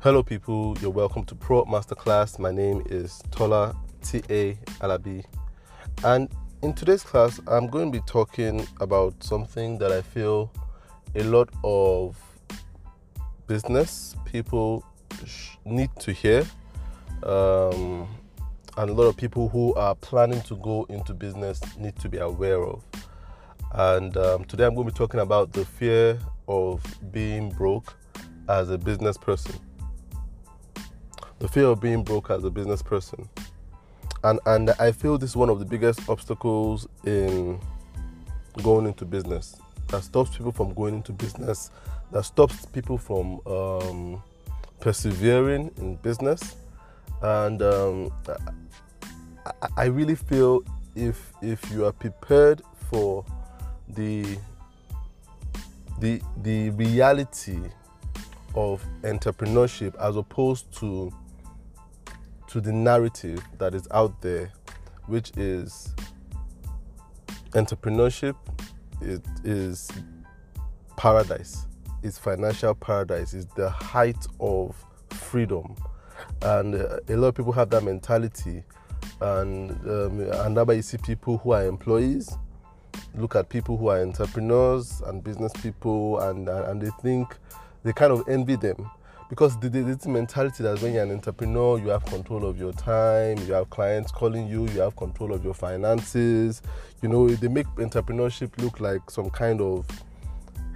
Hello, people. You're welcome to Pro Masterclass. My name is Tola T.A. Alabi. And in today's class, I'm going to be talking about something that I feel a lot of business people need to hear. Um, and a lot of people who are planning to go into business need to be aware of. And um, today I'm going to be talking about the fear of being broke as a business person the fear of being broke as a business person. And and I feel this is one of the biggest obstacles in going into business that stops people from going into business, that stops people from um, persevering in business. And um, I, I really feel if if you are prepared for the the the reality of entrepreneurship as opposed to to the narrative that is out there, which is entrepreneurship it is paradise. It's financial paradise. It's the height of freedom. And uh, a lot of people have that mentality. And um, and that's why you see people who are employees. Look at people who are entrepreneurs and business people and and they think they kind of envy them because the, the, this mentality that when you're an entrepreneur, you have control of your time, you have clients calling you, you have control of your finances. You know, they make entrepreneurship look like some kind of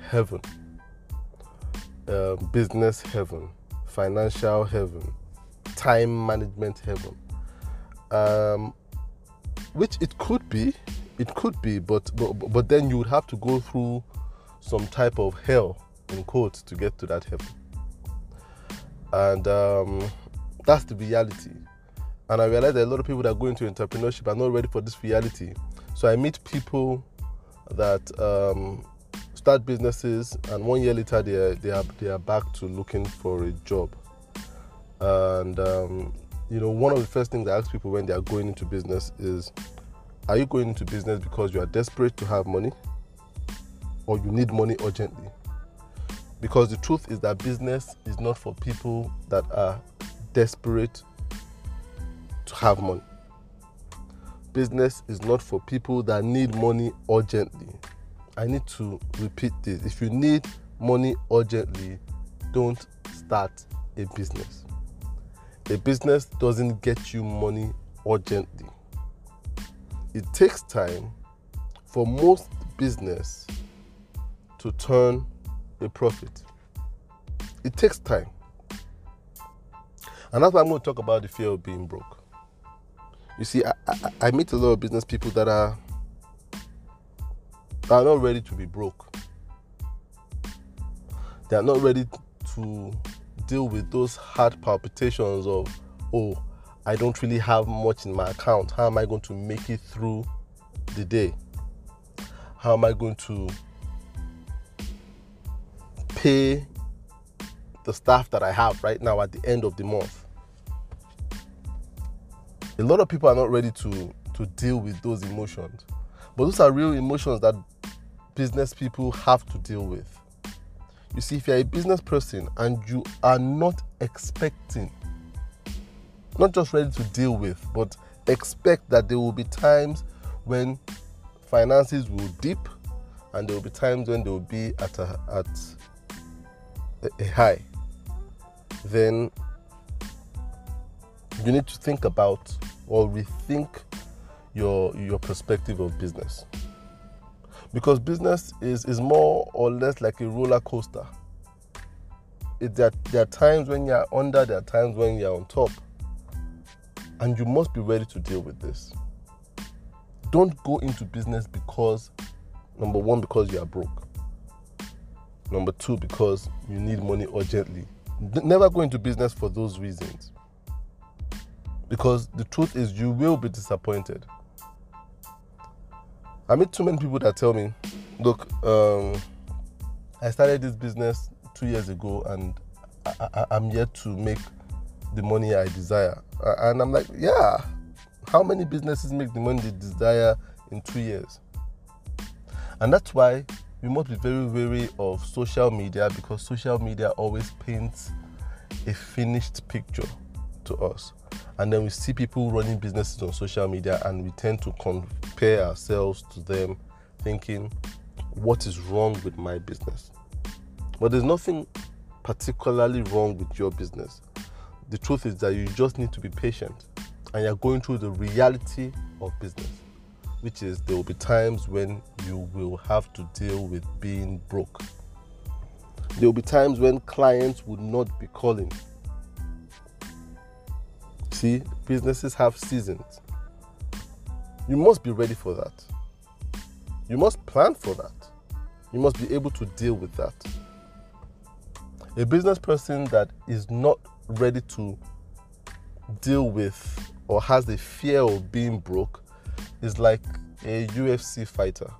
heaven, uh, business heaven, financial heaven, time management heaven. Um, which it could be, it could be, but, but but then you would have to go through some type of hell in quotes to get to that heaven and um, that's the reality. And I realize that a lot of people that go into entrepreneurship are not ready for this reality. So I meet people that um, start businesses, and one year later they are, they are they are back to looking for a job. And um, you know, one of the first things I ask people when they are going into business is, are you going into business because you are desperate to have money, or you need money urgently? Because the truth is that business is not for people that are desperate to have money. Business is not for people that need money urgently. I need to repeat this. If you need money urgently, don't start a business. A business doesn't get you money urgently. It takes time for most business to turn a profit. It takes time. And that's why I'm going to talk about the fear of being broke. You see, I, I, I meet a lot of business people that are, that are not ready to be broke. They are not ready to deal with those heart palpitations of, oh, I don't really have much in my account. How am I going to make it through the day? How am I going to pay the staff that I have right now at the end of the month. A lot of people are not ready to, to deal with those emotions. But those are real emotions that business people have to deal with. You see, if you're a business person and you are not expecting, not just ready to deal with, but expect that there will be times when finances will dip and there will be times when they will be at a, at Eh, a high, then you need to think about or rethink your your perspective of business. Because business is, is more or less like a roller coaster. It, there, there are times when you're under, there are times when you're on top. And you must be ready to deal with this. Don't go into business because, number one, because you are broke. Number two, because you need money urgently. Never go into business for those reasons. Because the truth is, you will be disappointed. I meet too many people that tell me, look, um, I started this business two years ago and I, am yet to make the money I desire. And I'm like, yeah, how many businesses make the money they desire in two years? And that's why we must be very wary of social media because social media always paints a finished picture to us. And then we see people running businesses on social media and we tend to compare ourselves to them, thinking, what is wrong with my business? But there's nothing particularly wrong with your business. The truth is that you just need to be patient and you're going through the reality of business, which is there will be times when you will have to deal with being broke. There will be times when clients would not be calling. See, businesses have seasons. You must be ready for that. You must plan for that. You must be able to deal with that. A business person that is not ready to deal with or has the fear of being broke is like a UFC fighter,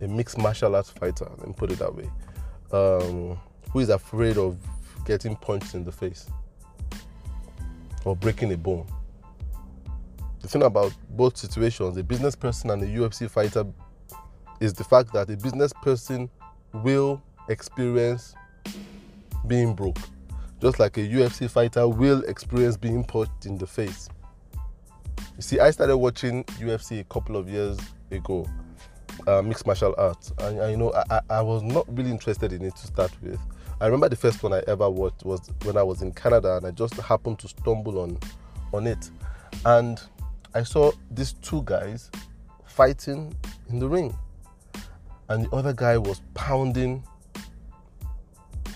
a mixed martial arts fighter, let me put it that way, um, who is afraid of getting punched in the face or breaking a bone. The thing about both situations, a business person and a UFC fighter, is the fact that a business person will experience being broke, just like a UFC fighter will experience being punched in the face. You see, I started watching UFC a couple of years ago, uh, mixed martial arts, and, and you know, I, I was not really interested in it to start with. I remember the first one I ever watched was when I was in Canada, and I just happened to stumble on on it, and I saw these two guys fighting in the ring, and the other guy was pounding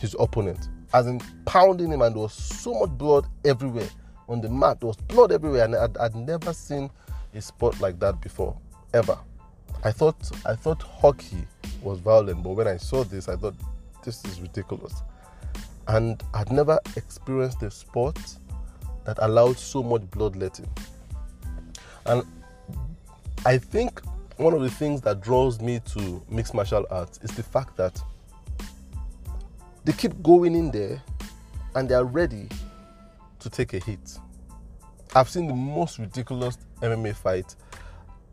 his opponent, as in pounding him, and there was so much blood everywhere on the mat. There was blood everywhere, and I'd, I'd never seen a sport like that before, ever. I thought I thought hockey was violent, but when I saw this, I thought this is ridiculous. And I'd never experienced a sport that allowed so much bloodletting. And I think one of the things that draws me to mixed martial arts is the fact that they keep going in there and they are ready to take a hit. I've seen the most ridiculous MMA fight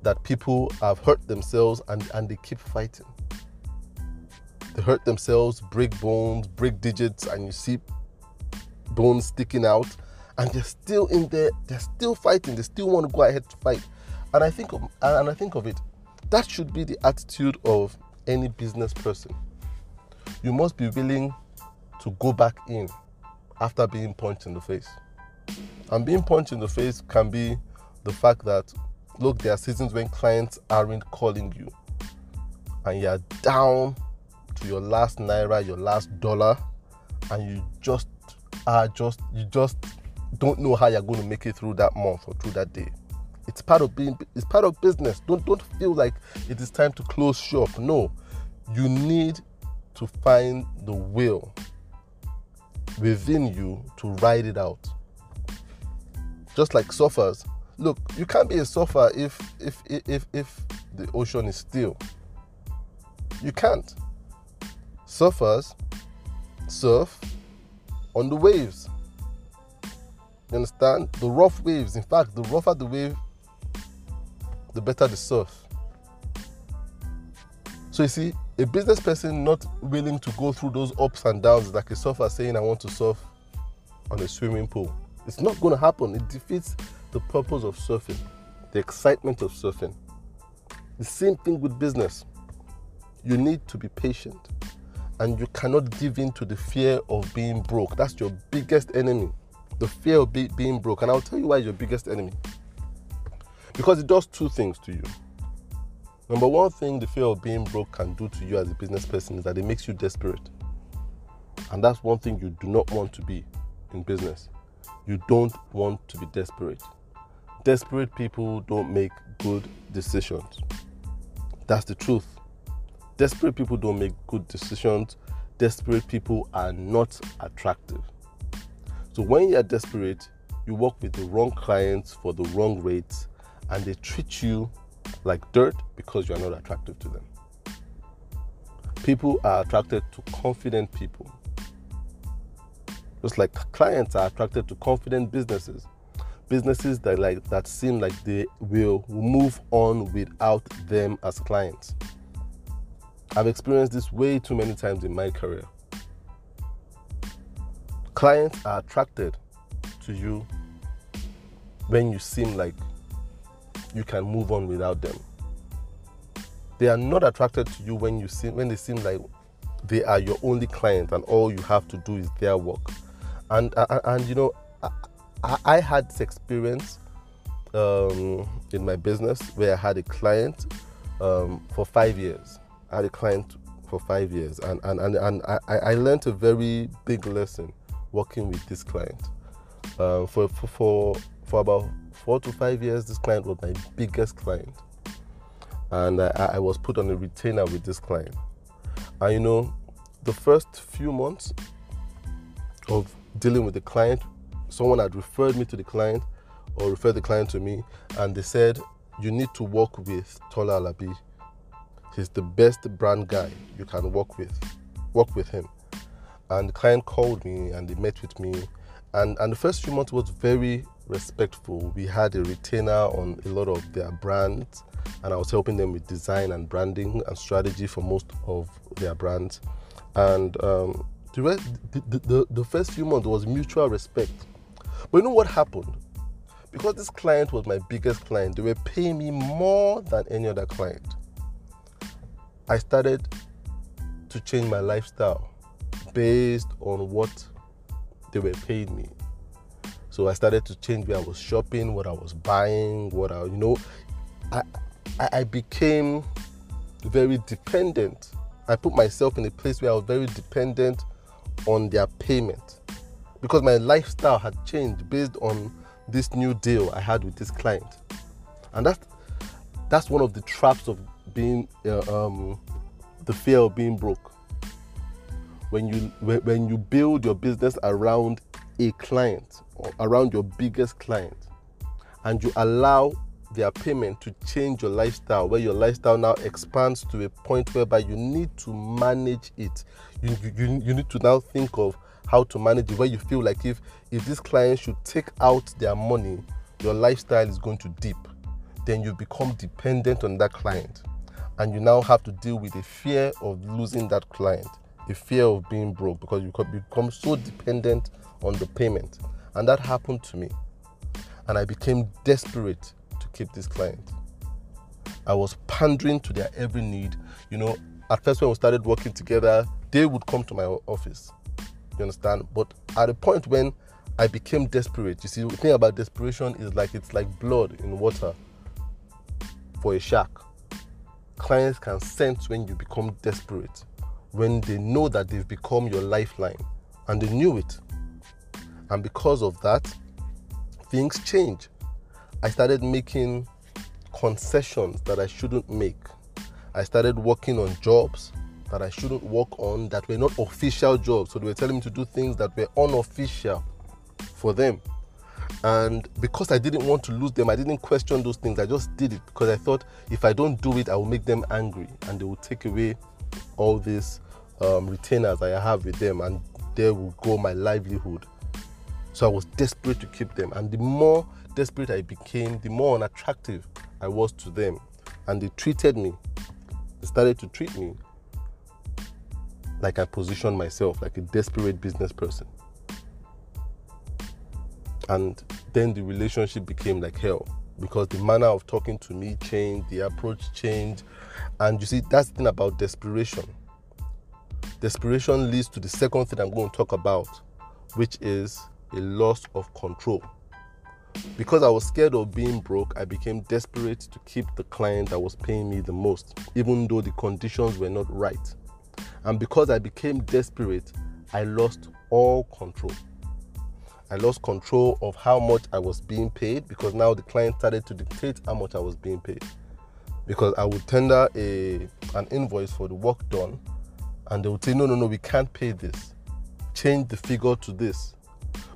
that people have hurt themselves and, and they keep fighting. They hurt themselves, break bones, break digits, and you see bones sticking out, and they're still in there, they're still fighting, they still want to go ahead to fight. And I think of and I think of it, that should be the attitude of any business person. You must be willing to go back in after being punched in the face. And being punched in the face can be the fact that, look, there are seasons when clients aren't calling you and you're down to your last naira, your last dollar, and you just are just, you just don't know how you're going to make it through that month or through that day. It's part of being, it's part of business. Don't, don't feel like it is time to close shop. No, you need to find the will within you to ride it out. Just like surfers, look, you can't be a surfer if if if if the ocean is still. You can't. Surfers surf on the waves. You understand? The rough waves. In fact, the rougher the wave, the better the surf. So you see, a business person not willing to go through those ups and downs like a surfer saying I want to surf on a swimming pool. It's not going to happen. It defeats the purpose of surfing, the excitement of surfing. The same thing with business. You need to be patient and you cannot give in to the fear of being broke. That's your biggest enemy. The fear of be- being broke. And I'll tell you why your biggest enemy. Because it does two things to you. Number one thing the fear of being broke can do to you as a business person is that it makes you desperate. And that's one thing you do not want to be in business. You don't want to be desperate. Desperate people don't make good decisions. That's the truth. Desperate people don't make good decisions. Desperate people are not attractive. So when you're desperate, you work with the wrong clients for the wrong rates and they treat you like dirt because you are not attractive to them. People are attracted to confident people. Just like clients are attracted to confident businesses. Businesses that like that seem like they will move on without them as clients. I've experienced this way too many times in my career. Clients are attracted to you when you seem like you can move on without them. They are not attracted to you when you seem when they seem like they are your only client and all you have to do is their work. And and, and you know, I, I, had this experience um, in my business where I had a client um, for five years. I had a client for five years, and and and, and I, I learned a very big lesson working with this client. Uh, for for for about four to five years, this client was my biggest client, and I, I was put on a retainer with this client. And you know, the first few months of dealing with the client, someone had referred me to the client or referred the client to me, and they said, You need to work with Tola Alabi. He's the best brand guy you can work with. Work with him. And the client called me and they met with me. And, and the first few months was very respectful. We had a retainer on a lot of their brands, and I was helping them with design and branding and strategy for most of their brands. And um, the, rest, the, the, the first few months was mutual respect. But you know what happened? Because this client was my biggest client, they were paying me more than any other client. I started to change my lifestyle based on what they were paying me. So I started to change where I was shopping, what I was buying, what I, you know, I, I became very dependent. I put myself in a place where I was very dependent on their payment because my lifestyle had changed based on this new deal I had with this client. And that's that's one of the traps of being uh, um, the fear of being broke. When you when you build your business around a client around your biggest client and you allow their payment to change your lifestyle where your lifestyle now expands to a point whereby you need to manage it you, you, you need to now think of how to manage it where you feel like if if this client should take out their money your lifestyle is going to dip then you become dependent on that client and you now have to deal with the fear of losing that client the fear of being broke because you could become so dependent on the payment. And that happened to me. And I became desperate to keep this client. I was pandering to their every need. You know, at first when we started working together, they would come to my office. You understand? But at a point when I became desperate, you see, the thing about desperation is like it's like blood in water for a shark. Clients can sense when you become desperate when they know that they've become your lifeline and they knew it. And because of that, things change. I started making concessions that I shouldn't make. I started working on jobs that I shouldn't work on that were not official jobs. So they were telling me to do things that were unofficial for them. And because I didn't want to lose them, I didn't question those things. I just did it because I thought if I don't do it, I will make them angry and they will take away all these um, retainers I have with them, and there will go my livelihood. So I was desperate to keep them, and the more desperate I became, the more unattractive I was to them, and they treated me. They started to treat me like I positioned myself like a desperate business person. And then the relationship became like hell because the manner of talking to me changed, the approach changed. And you see, that's the thing about desperation. Desperation leads to the second thing I'm going to talk about, which is a loss of control. Because I was scared of being broke, I became desperate to keep the client that was paying me the most, even though the conditions were not right. And because I became desperate, I lost all control. I lost control of how much I was being paid because now the client started to dictate how much I was being paid. Because I would tender a, an invoice for the work done, and they would say, No, no, no, we can't pay this. Change the figure to this.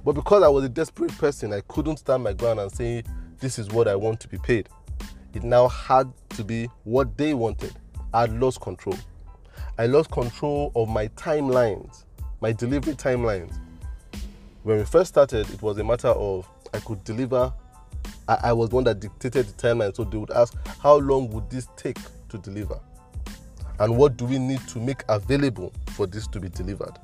But because I was a desperate person, I couldn't stand my ground and say, This is what I want to be paid. It now had to be what they wanted. I lost control. I lost control of my timelines, my delivery timelines. When we first started, it was a matter of I could deliver. I, I was one that dictated the timeline. So they would ask, How long would this take to deliver? And what do we need to make available for this to be delivered?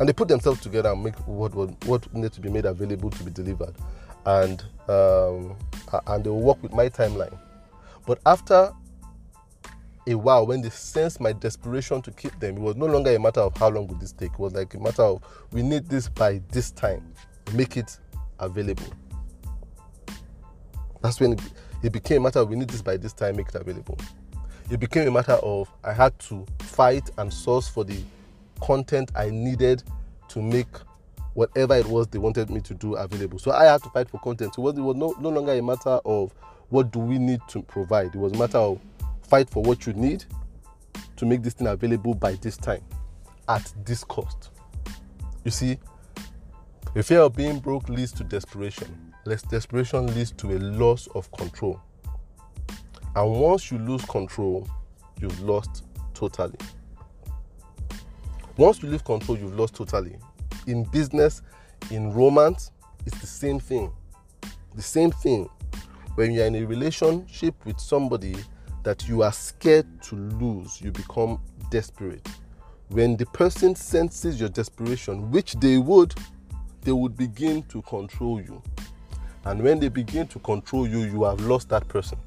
And they put themselves together and make what what, what needed to be made available to be delivered, and um, and they will work with my timeline. But after a while, when they sensed my desperation to keep them, it was no longer a matter of how long would this take. It was like a matter of we need this by this time, make it available. That's when it became a matter of we need this by this time, make it available. It became a matter of I had to fight and source for the content I needed to make whatever it was they wanted me to do available. So I had to fight for content. So it was no, no longer a matter of what do we need to provide. It was a matter of fight for what you need to make this thing available by this time at this cost. You see, a fear of being broke leads to desperation. Less desperation leads to a loss of control. And once you lose control, you've lost totally. Once you lose control, you've lost totally. In business, in romance, it's the same thing. The same thing. When you're in a relationship with somebody that you are scared to lose, you become desperate. When the person senses your desperation, which they would, they would begin to control you. And when they begin to control you, you have lost that person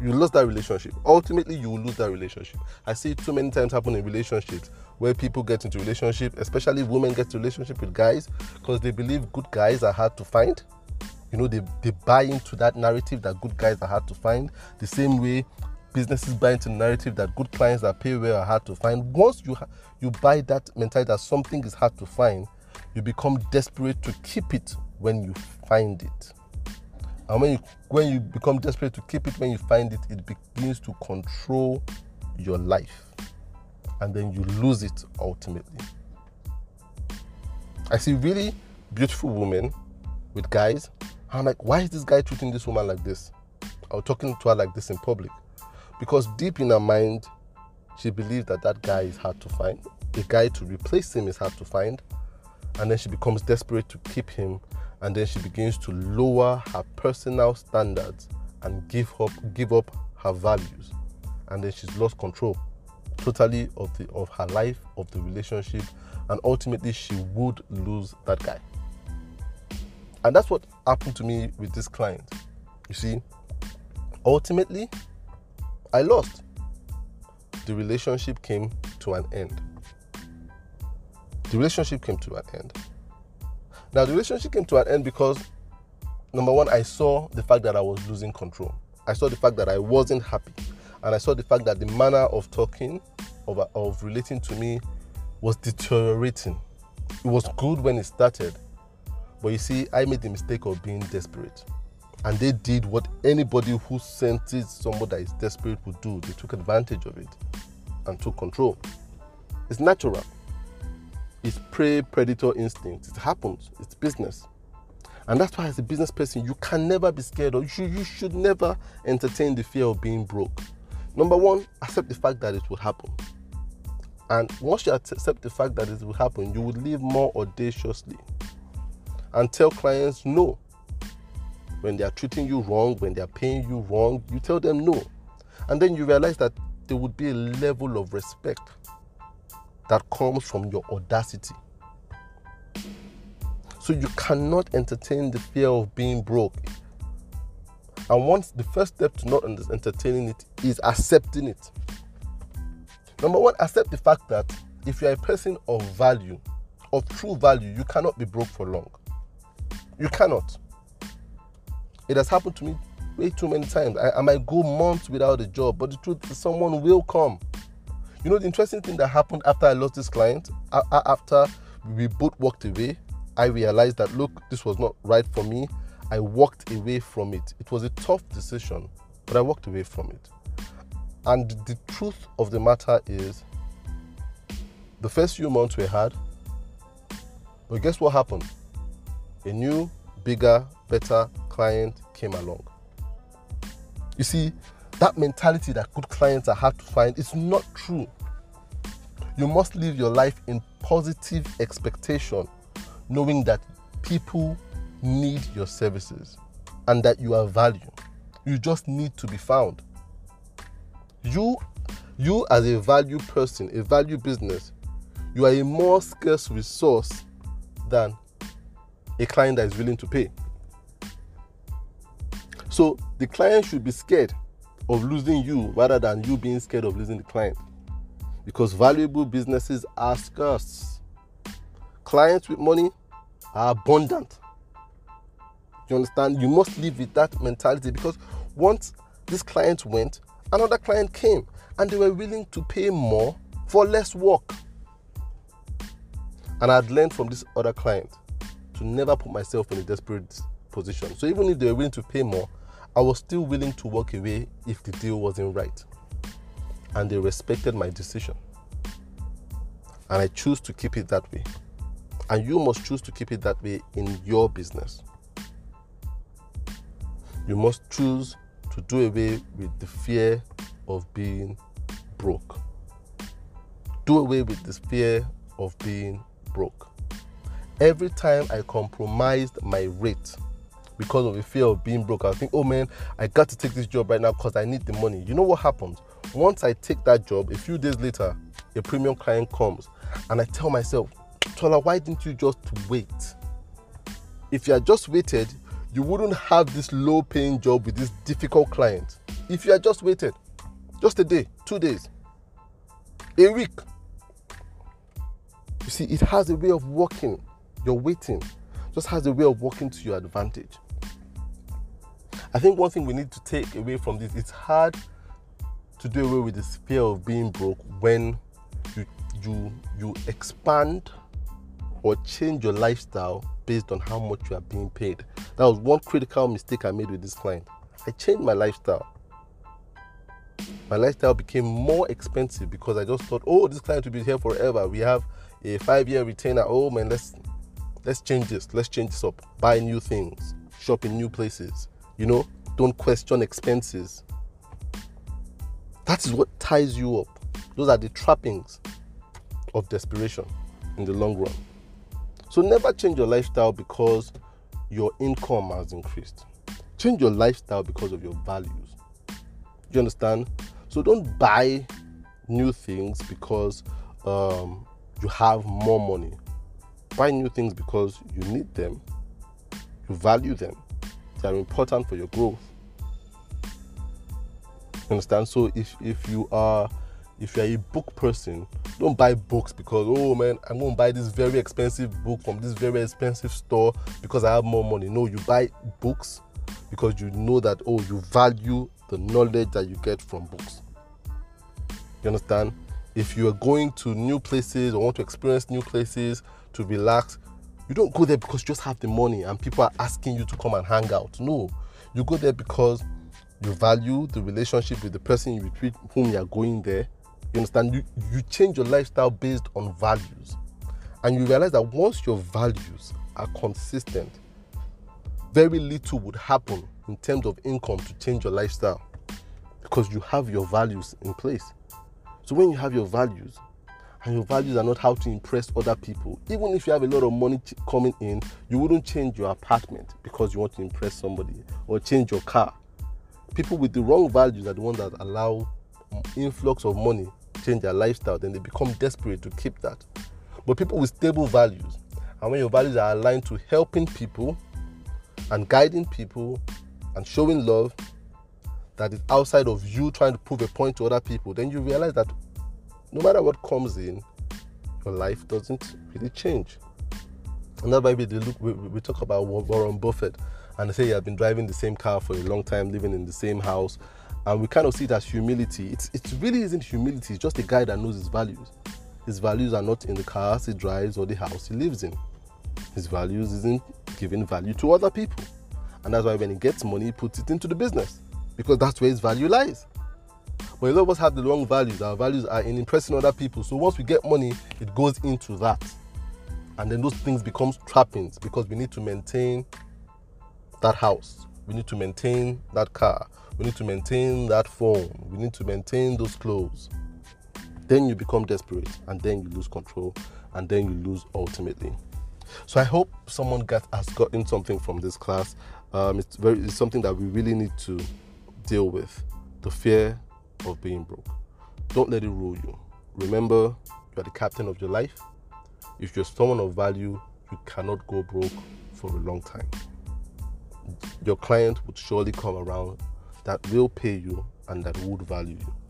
you lost that relationship. Ultimately, you will lose that relationship. I see too many times happen in relationships where people get into relationship, especially women get relationship with guys because they believe good guys are hard to find. You know, they, they buy into that narrative that good guys are hard to find. The same way businesses buy into the narrative that good clients that pay well are hard to find. Once you you buy that mentality that something is hard to find, you become desperate to keep it when you find it. And when you when you become desperate to keep it, when you find it, it begins to control your life. And then you lose it ultimately. I see really beautiful women with guys. I'm like, why is this guy treating this woman like this? Or talking to her like this in public? Because deep in her mind, she believes that that guy is hard to find. A guy to replace him is hard to find. And then she becomes desperate to keep him and then she begins to lower her personal standards and give up give up her values and then she's lost control totally of the of her life of the relationship and ultimately she would lose that guy. And that's what happened to me with this client. You see ultimately i lost. The relationship came to an end. The relationship came to an end. Now, the relationship came to an end because, number one, I saw the fact that I was losing control. I saw the fact that I wasn't happy. And I saw the fact that the manner of talking, of, of relating to me, was deteriorating. It was good when it started. But you see, I made the mistake of being desperate. And they did what anybody who senses somebody that is desperate would do. They took advantage of it and took control. It's natural It's prey predator instinct. It happens. It's business. And that's why, as a business person, you can never be scared or you you should never entertain the fear of being broke. Number one, accept the fact that it will happen. And once you accept the fact that it will happen, you will live more audaciously and tell clients no. When they are treating you wrong, when they are paying you wrong, you tell them no. And then you realize that there would be a level of respect that comes from your audacity. So you cannot entertain the fear of being broke. And once the first step to not entertaining it is accepting it. Number one, accept the fact that if you are a person of value, of true value, you cannot be broke for long. You cannot. It has happened to me way too many times. I, I might go months without a job, but the truth is, someone will come you know, the interesting thing that happened after I lost this client, after we both walked away, I realized that look, this was not right for me. I walked away from it. It was a tough decision, but I walked away from it. And the truth of the matter is, the first few months we had, but guess what happened? A new, bigger, better client came along. You see, that mentality that good clients are hard to find is not true. You must live your life in positive expectation, knowing that people need your services and that you are value. You just need to be found. You, you as a value person, a value business, you are a more scarce resource than a client that is willing to pay. So the client should be scared of losing you rather than you being scared of losing the client. Because valuable businesses are scarce. Clients with money are abundant. You understand? You must live with that mentality because once this client went, another client came and they were willing to pay more for less work. And I'd learned from this other client to never put myself in a desperate position. So even if they were willing to pay more, I was still willing to walk away if the deal wasn't right. And they respected my decision. And I choose to keep it that way. And you must choose to keep it that way in your business. You must choose to do away with the fear of being broke. Do away with this fear of being broke. Every time I compromised my rate because of the fear of being broke, I think, oh man, I got to take this job right now because I need the money. You know what happens? Once I take that job, a few days later, a premium client comes and I tell myself, Tola, why didn't you just wait? If you had just waited, you wouldn't have this low paying job with this difficult client. If you had just waited, just a day, two days, a week. You see, it has a way of working. Your waiting just has a way of working to your advantage. I think one thing we need to take away from this, it's hard to do away with this fear of being broke when you you you expand or change your lifestyle based on how much you are being paid. That was one critical mistake I made with this client. I changed my lifestyle. My lifestyle became more expensive because I just thought, oh, this client will be here forever. We have a five-year retainer. Oh man, let's let's change this. Let's change this up. Buy new things. Shop in new places. You know, don't question expenses. That is what ties you up. Those are the trappings of desperation in the long run. So never change your lifestyle because your income has increased. Change your lifestyle because of your values. You understand? So don't buy new things because um, you have more money. Buy new things because you need them, you value them, they are important for your growth. You understand? So if if you are if you're a book person, don't buy books because oh man, I'm gonna buy this very expensive book from this very expensive store because I have more money. No, you buy books because you know that oh you value the knowledge that you get from books. You understand? If you are going to new places or want to experience new places to relax, you don't go there because you just have the money and people are asking you to come and hang out. No, you go there because you value the relationship with the person with whom you are going there you understand? You, you change your lifestyle based on values. And you realize that once your values are consistent, very little would happen in terms of income to change your lifestyle because you have your values in place. So when you have your values, and your values are not how to impress other people, even if you have a lot of money coming in, you wouldn't change your apartment because you want to impress somebody or change your car. People with the wrong values are the ones that allow influx of money change their lifestyle, then they become desperate to keep that. But people with stable values, and when your values are aligned to helping people and guiding people and showing love that is outside of you trying to prove a point to other people, then you realize that no matter what comes in, your life doesn't really change. And that's why we, look, we, we talk about Warren Buffett and they say he has been driving the same car for a long time, living in the same house, and we kind of see it as humility. It's, it really isn't humility, it's just a guy that knows his values. His values are not in the cars he drives or the house he lives in. His values isn't giving value to other people. And that's why when he gets money, he puts it into the business because that's where his value lies. But a lot of us have the wrong values. Our values are in impressing other people. So once we get money, it goes into that. And then those things become trappings because we need to maintain that house. We need to maintain that car. We need to maintain that phone. We need to maintain those clothes. Then you become desperate and then you lose control and then you lose ultimately. So I hope someone got, has gotten something from this class. Um, it's very it's something that we really need to deal with. The fear of being broke. Don't let it rule you. remember you are the captain of your life. If you're someone of value, you cannot go broke for a long time. Your client would surely come around that will pay you and that would value you.